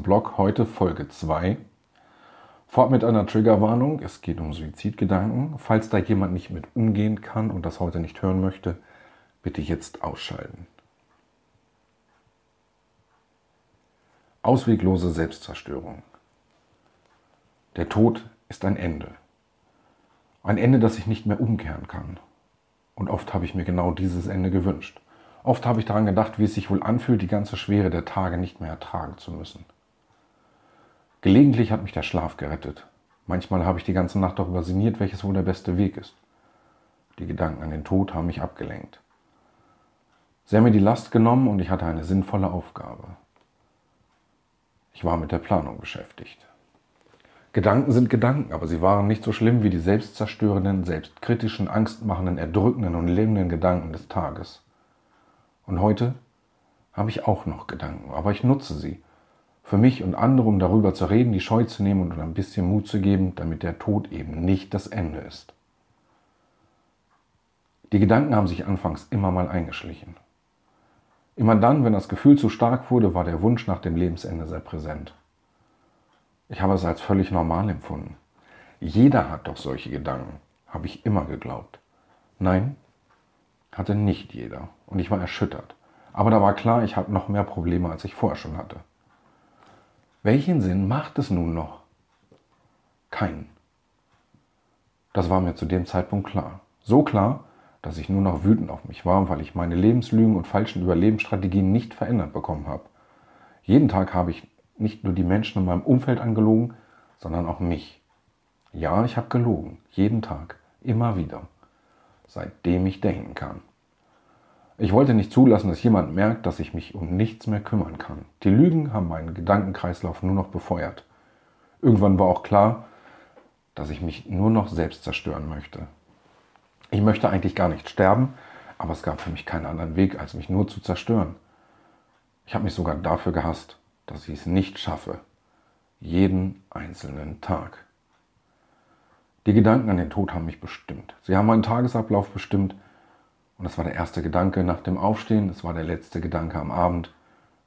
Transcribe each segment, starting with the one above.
Zum Blog. Heute Folge 2. Vorab mit einer Triggerwarnung. Es geht um Suizidgedanken. Falls da jemand nicht mit umgehen kann und das heute nicht hören möchte, bitte jetzt ausschalten. Ausweglose Selbstzerstörung. Der Tod ist ein Ende. Ein Ende, das ich nicht mehr umkehren kann. Und oft habe ich mir genau dieses Ende gewünscht. Oft habe ich daran gedacht, wie es sich wohl anfühlt, die ganze Schwere der Tage nicht mehr ertragen zu müssen. Gelegentlich hat mich der Schlaf gerettet. Manchmal habe ich die ganze Nacht darüber sinniert, welches wohl der beste Weg ist. Die Gedanken an den Tod haben mich abgelenkt. Sie haben mir die Last genommen und ich hatte eine sinnvolle Aufgabe. Ich war mit der Planung beschäftigt. Gedanken sind Gedanken, aber sie waren nicht so schlimm wie die selbstzerstörenden, selbstkritischen, angstmachenden, erdrückenden und lähmenden Gedanken des Tages. Und heute habe ich auch noch Gedanken, aber ich nutze sie. Für mich und andere, um darüber zu reden, die Scheu zu nehmen und ein bisschen Mut zu geben, damit der Tod eben nicht das Ende ist. Die Gedanken haben sich anfangs immer mal eingeschlichen. Immer dann, wenn das Gefühl zu stark wurde, war der Wunsch nach dem Lebensende sehr präsent. Ich habe es als völlig normal empfunden. Jeder hat doch solche Gedanken, habe ich immer geglaubt. Nein, hatte nicht jeder und ich war erschüttert. Aber da war klar, ich habe noch mehr Probleme, als ich vorher schon hatte. Welchen Sinn macht es nun noch? Keinen. Das war mir zu dem Zeitpunkt klar. So klar, dass ich nur noch wütend auf mich war, weil ich meine Lebenslügen und falschen Überlebensstrategien nicht verändert bekommen habe. Jeden Tag habe ich nicht nur die Menschen in meinem Umfeld angelogen, sondern auch mich. Ja, ich habe gelogen. Jeden Tag. Immer wieder seitdem ich denken kann. Ich wollte nicht zulassen, dass jemand merkt, dass ich mich um nichts mehr kümmern kann. Die Lügen haben meinen Gedankenkreislauf nur noch befeuert. Irgendwann war auch klar, dass ich mich nur noch selbst zerstören möchte. Ich möchte eigentlich gar nicht sterben, aber es gab für mich keinen anderen Weg, als mich nur zu zerstören. Ich habe mich sogar dafür gehasst, dass ich es nicht schaffe. Jeden einzelnen Tag. Die Gedanken an den Tod haben mich bestimmt. Sie haben meinen Tagesablauf bestimmt. Und das war der erste Gedanke nach dem Aufstehen. Das war der letzte Gedanke am Abend,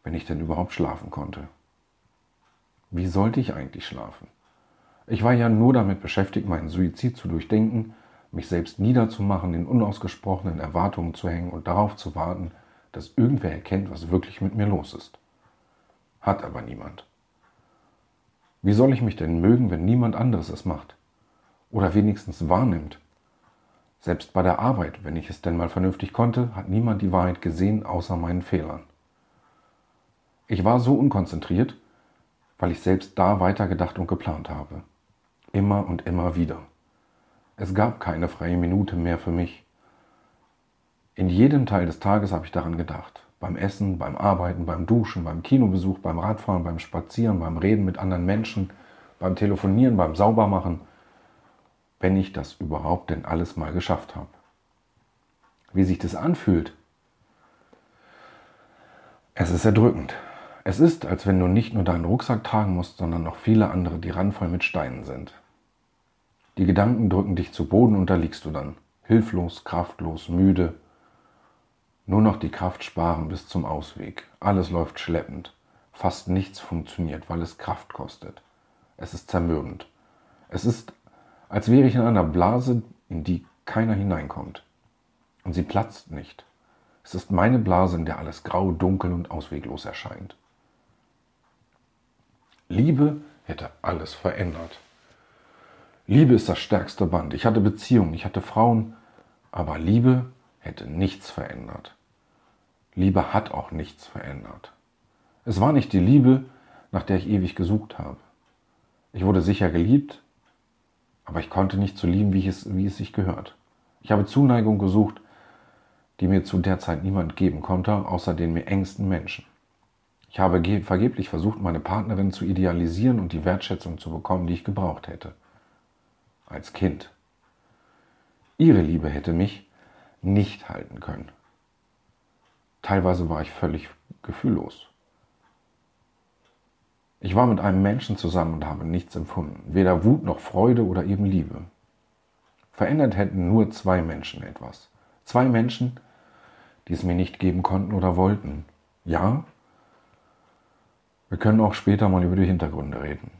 wenn ich denn überhaupt schlafen konnte. Wie sollte ich eigentlich schlafen? Ich war ja nur damit beschäftigt, meinen Suizid zu durchdenken, mich selbst niederzumachen, in unausgesprochenen Erwartungen zu hängen und darauf zu warten, dass irgendwer erkennt, was wirklich mit mir los ist. Hat aber niemand. Wie soll ich mich denn mögen, wenn niemand anderes es macht? oder wenigstens wahrnimmt. Selbst bei der Arbeit, wenn ich es denn mal vernünftig konnte, hat niemand die Wahrheit gesehen außer meinen Fehlern. Ich war so unkonzentriert, weil ich selbst da weitergedacht und geplant habe. Immer und immer wieder. Es gab keine freie Minute mehr für mich. In jedem Teil des Tages habe ich daran gedacht. Beim Essen, beim Arbeiten, beim Duschen, beim Kinobesuch, beim Radfahren, beim Spazieren, beim Reden mit anderen Menschen, beim Telefonieren, beim Saubermachen – wenn ich das überhaupt denn alles mal geschafft habe. Wie sich das anfühlt, es ist erdrückend. Es ist, als wenn du nicht nur deinen Rucksack tragen musst, sondern noch viele andere, die randvoll mit Steinen sind. Die Gedanken drücken dich zu Boden und da liegst du dann, hilflos, kraftlos, müde. Nur noch die Kraft sparen bis zum Ausweg. Alles läuft schleppend. Fast nichts funktioniert, weil es Kraft kostet. Es ist zermürbend. Es ist, als wäre ich in einer Blase, in die keiner hineinkommt. Und sie platzt nicht. Es ist meine Blase, in der alles grau, dunkel und ausweglos erscheint. Liebe hätte alles verändert. Liebe ist das stärkste Band. Ich hatte Beziehungen, ich hatte Frauen, aber Liebe hätte nichts verändert. Liebe hat auch nichts verändert. Es war nicht die Liebe, nach der ich ewig gesucht habe. Ich wurde sicher geliebt, aber ich konnte nicht so lieben, wie es, wie es sich gehört. Ich habe Zuneigung gesucht, die mir zu der Zeit niemand geben konnte, außer den mir engsten Menschen. Ich habe vergeblich versucht, meine Partnerin zu idealisieren und die Wertschätzung zu bekommen, die ich gebraucht hätte. Als Kind. Ihre Liebe hätte mich nicht halten können. Teilweise war ich völlig gefühllos. Ich war mit einem Menschen zusammen und habe nichts empfunden, weder Wut noch Freude oder eben Liebe. Verändert hätten nur zwei Menschen etwas. Zwei Menschen, die es mir nicht geben konnten oder wollten. Ja, Wir können auch später mal über die Hintergründe reden.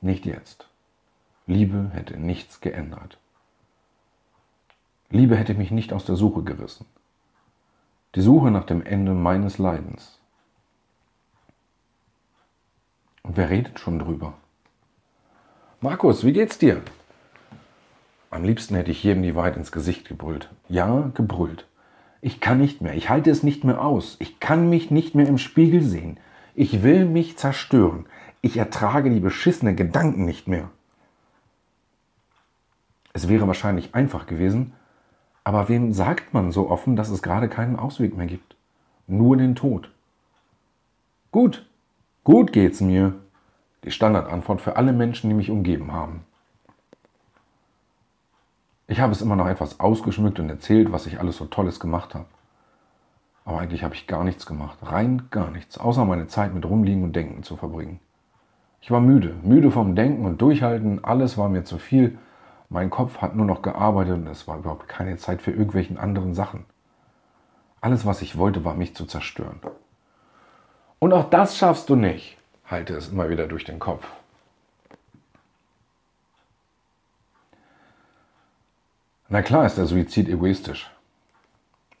Nicht jetzt. Liebe hätte nichts geändert. Liebe hätte mich nicht aus der Suche gerissen. Die Suche nach dem Ende meines Leidens. Und wer redet schon drüber? Markus, wie geht's dir? Am liebsten hätte ich jedem die Wahrheit ins Gesicht gebrüllt. Ja, gebrüllt. Ich kann nicht mehr, ich halte es nicht mehr aus. Ich kann mich nicht mehr im Spiegel sehen. Ich will mich zerstören. Ich ertrage die beschissenen Gedanken nicht mehr. Es wäre wahrscheinlich einfach gewesen, aber wem sagt man so offen, dass es gerade keinen Ausweg mehr gibt? Nur den Tod. Gut, gut geht's mir. Die Standardantwort für alle Menschen, die mich umgeben haben. Ich habe es immer noch etwas ausgeschmückt und erzählt, was ich alles so Tolles gemacht habe. Aber eigentlich habe ich gar nichts gemacht, rein gar nichts, außer meine Zeit mit Rumliegen und Denken zu verbringen. Ich war müde, müde vom Denken und Durchhalten, alles war mir zu viel. Mein Kopf hat nur noch gearbeitet und es war überhaupt keine Zeit für irgendwelchen anderen Sachen. Alles, was ich wollte, war mich zu zerstören. Und auch das schaffst du nicht, halte es immer wieder durch den Kopf. Na klar ist der Suizid egoistisch.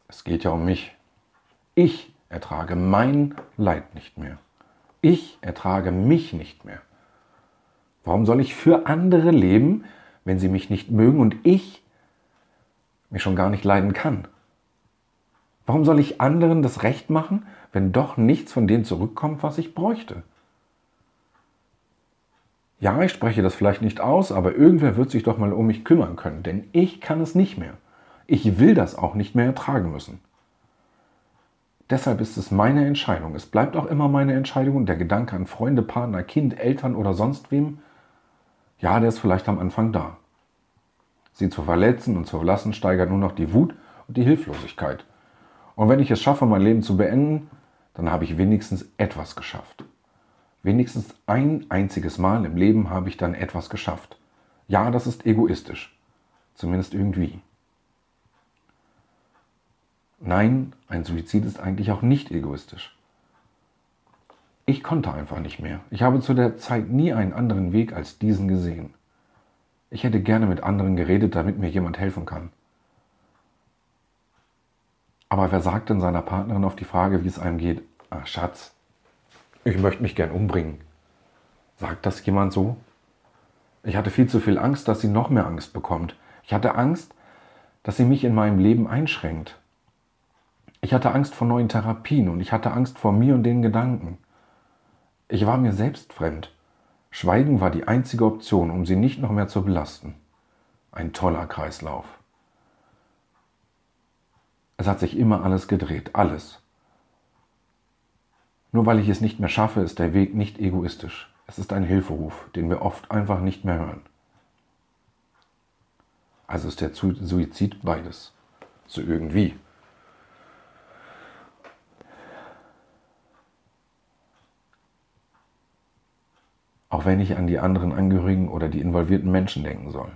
Es geht ja um mich. Ich ertrage mein Leid nicht mehr. Ich ertrage mich nicht mehr. Warum soll ich für andere leben, wenn sie mich nicht mögen und ich mich schon gar nicht leiden kann? Warum soll ich anderen das Recht machen, wenn doch nichts von dem zurückkommt, was ich bräuchte? Ja, ich spreche das vielleicht nicht aus, aber irgendwer wird sich doch mal um mich kümmern können, denn ich kann es nicht mehr. Ich will das auch nicht mehr ertragen müssen. Deshalb ist es meine Entscheidung. Es bleibt auch immer meine Entscheidung und der Gedanke an Freunde, Partner, Kind, Eltern oder sonst wem, ja, der ist vielleicht am Anfang da. Sie zu verletzen und zu verlassen steigert nur noch die Wut und die Hilflosigkeit. Und wenn ich es schaffe, mein Leben zu beenden, dann habe ich wenigstens etwas geschafft. Wenigstens ein einziges Mal im Leben habe ich dann etwas geschafft. Ja, das ist egoistisch. Zumindest irgendwie. Nein, ein Suizid ist eigentlich auch nicht egoistisch. Ich konnte einfach nicht mehr. Ich habe zu der Zeit nie einen anderen Weg als diesen gesehen. Ich hätte gerne mit anderen geredet, damit mir jemand helfen kann. Aber wer sagt denn seiner Partnerin auf die Frage, wie es einem geht, ah, Schatz, ich möchte mich gern umbringen? Sagt das jemand so? Ich hatte viel zu viel Angst, dass sie noch mehr Angst bekommt. Ich hatte Angst, dass sie mich in meinem Leben einschränkt. Ich hatte Angst vor neuen Therapien und ich hatte Angst vor mir und den Gedanken. Ich war mir selbst fremd. Schweigen war die einzige Option, um sie nicht noch mehr zu belasten. Ein toller Kreislauf. Es hat sich immer alles gedreht, alles. Nur weil ich es nicht mehr schaffe, ist der Weg nicht egoistisch. Es ist ein Hilferuf, den wir oft einfach nicht mehr hören. Also ist der Suizid beides. So irgendwie. auch wenn ich an die anderen Angehörigen oder die involvierten Menschen denken soll.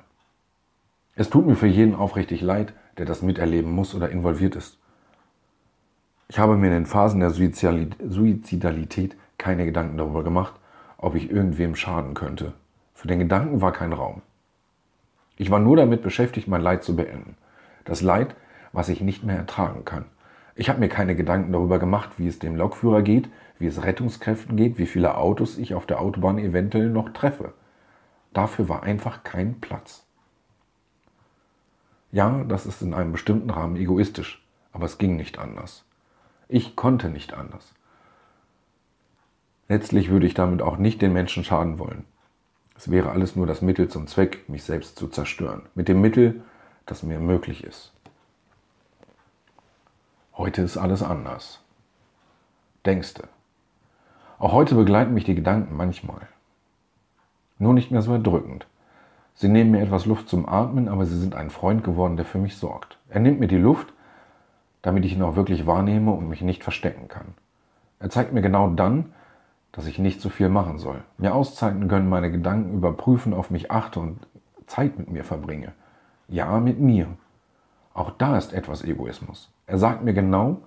Es tut mir für jeden aufrichtig leid, der das miterleben muss oder involviert ist. Ich habe mir in den Phasen der Suizidalität keine Gedanken darüber gemacht, ob ich irgendwem schaden könnte. Für den Gedanken war kein Raum. Ich war nur damit beschäftigt, mein Leid zu beenden. Das Leid, was ich nicht mehr ertragen kann. Ich habe mir keine Gedanken darüber gemacht, wie es dem Lokführer geht, wie es Rettungskräften geht, wie viele Autos ich auf der Autobahn eventuell noch treffe. Dafür war einfach kein Platz. Ja, das ist in einem bestimmten Rahmen egoistisch, aber es ging nicht anders. Ich konnte nicht anders. Letztlich würde ich damit auch nicht den Menschen schaden wollen. Es wäre alles nur das Mittel zum Zweck, mich selbst zu zerstören. Mit dem Mittel, das mir möglich ist. Heute ist alles anders. Denkste. Auch heute begleiten mich die Gedanken manchmal. Nur nicht mehr so erdrückend. Sie nehmen mir etwas Luft zum Atmen, aber sie sind ein Freund geworden, der für mich sorgt. Er nimmt mir die Luft, damit ich ihn auch wirklich wahrnehme und mich nicht verstecken kann. Er zeigt mir genau dann, dass ich nicht so viel machen soll. Mir Auszeiten gönnen, meine Gedanken überprüfen, auf mich achte und Zeit mit mir verbringe. Ja, mit mir. Auch da ist etwas Egoismus. Er sagt mir genau,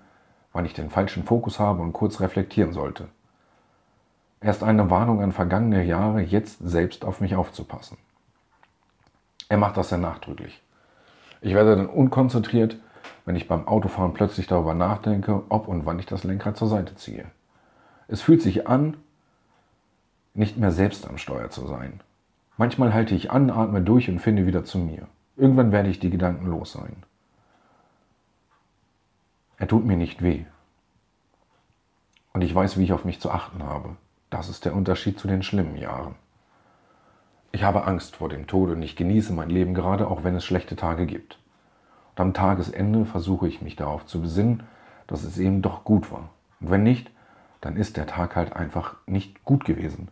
wann ich den falschen Fokus habe und kurz reflektieren sollte. Er ist eine Warnung an vergangene Jahre, jetzt selbst auf mich aufzupassen. Er macht das sehr nachdrücklich. Ich werde dann unkonzentriert, wenn ich beim Autofahren plötzlich darüber nachdenke, ob und wann ich das Lenkrad zur Seite ziehe. Es fühlt sich an, nicht mehr selbst am Steuer zu sein. Manchmal halte ich an, atme durch und finde wieder zu mir. Irgendwann werde ich die Gedanken los sein. Er tut mir nicht weh. Und ich weiß, wie ich auf mich zu achten habe. Das ist der Unterschied zu den schlimmen Jahren. Ich habe Angst vor dem Tod und ich genieße mein Leben gerade, auch wenn es schlechte Tage gibt. Und am Tagesende versuche ich mich darauf zu besinnen, dass es eben doch gut war. Und wenn nicht, dann ist der Tag halt einfach nicht gut gewesen.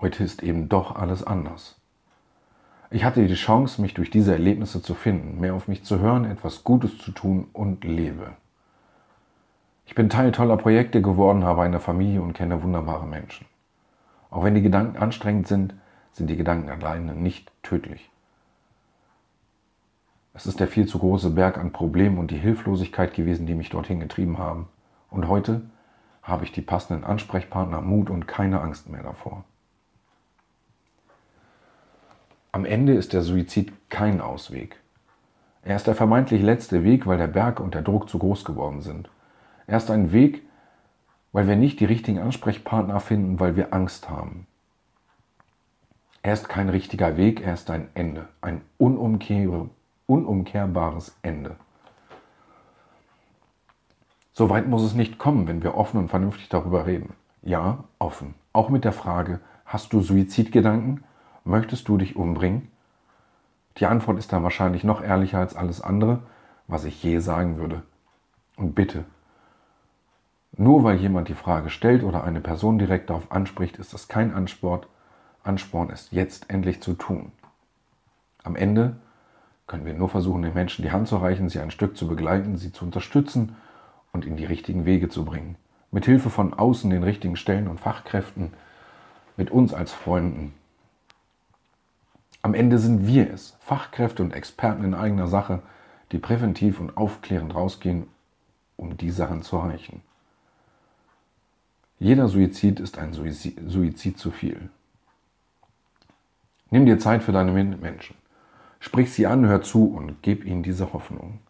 Heute ist eben doch alles anders. Ich hatte die Chance, mich durch diese Erlebnisse zu finden, mehr auf mich zu hören, etwas Gutes zu tun und lebe. Ich bin Teil toller Projekte geworden, habe eine Familie und kenne wunderbare Menschen. Auch wenn die Gedanken anstrengend sind, sind die Gedanken alleine nicht tödlich. Es ist der viel zu große Berg an Problemen und die Hilflosigkeit gewesen, die mich dorthin getrieben haben. Und heute habe ich die passenden Ansprechpartner, Mut und keine Angst mehr davor. Am Ende ist der Suizid kein Ausweg. Er ist der vermeintlich letzte Weg, weil der Berg und der Druck zu groß geworden sind. Er ist ein Weg, weil wir nicht die richtigen Ansprechpartner finden, weil wir Angst haben. Er ist kein richtiger Weg, er ist ein Ende, ein unumkehr, unumkehrbares Ende. So weit muss es nicht kommen, wenn wir offen und vernünftig darüber reden. Ja, offen. Auch mit der Frage, hast du Suizidgedanken? Möchtest du dich umbringen? Die Antwort ist dann wahrscheinlich noch ehrlicher als alles andere, was ich je sagen würde. Und bitte, nur weil jemand die Frage stellt oder eine Person direkt darauf anspricht, ist das kein Ansporn, Ansporn, es jetzt endlich zu tun. Am Ende können wir nur versuchen, den Menschen die Hand zu reichen, sie ein Stück zu begleiten, sie zu unterstützen und in die richtigen Wege zu bringen. Mit Hilfe von außen, den richtigen Stellen und Fachkräften, mit uns als Freunden. Am Ende sind wir es, Fachkräfte und Experten in eigener Sache, die präventiv und aufklärend rausgehen, um die Sachen zu erreichen. Jeder Suizid ist ein Suizid, zu viel. Nimm dir Zeit für deine Mitmenschen. Sprich sie an, hör zu und gib ihnen diese Hoffnung.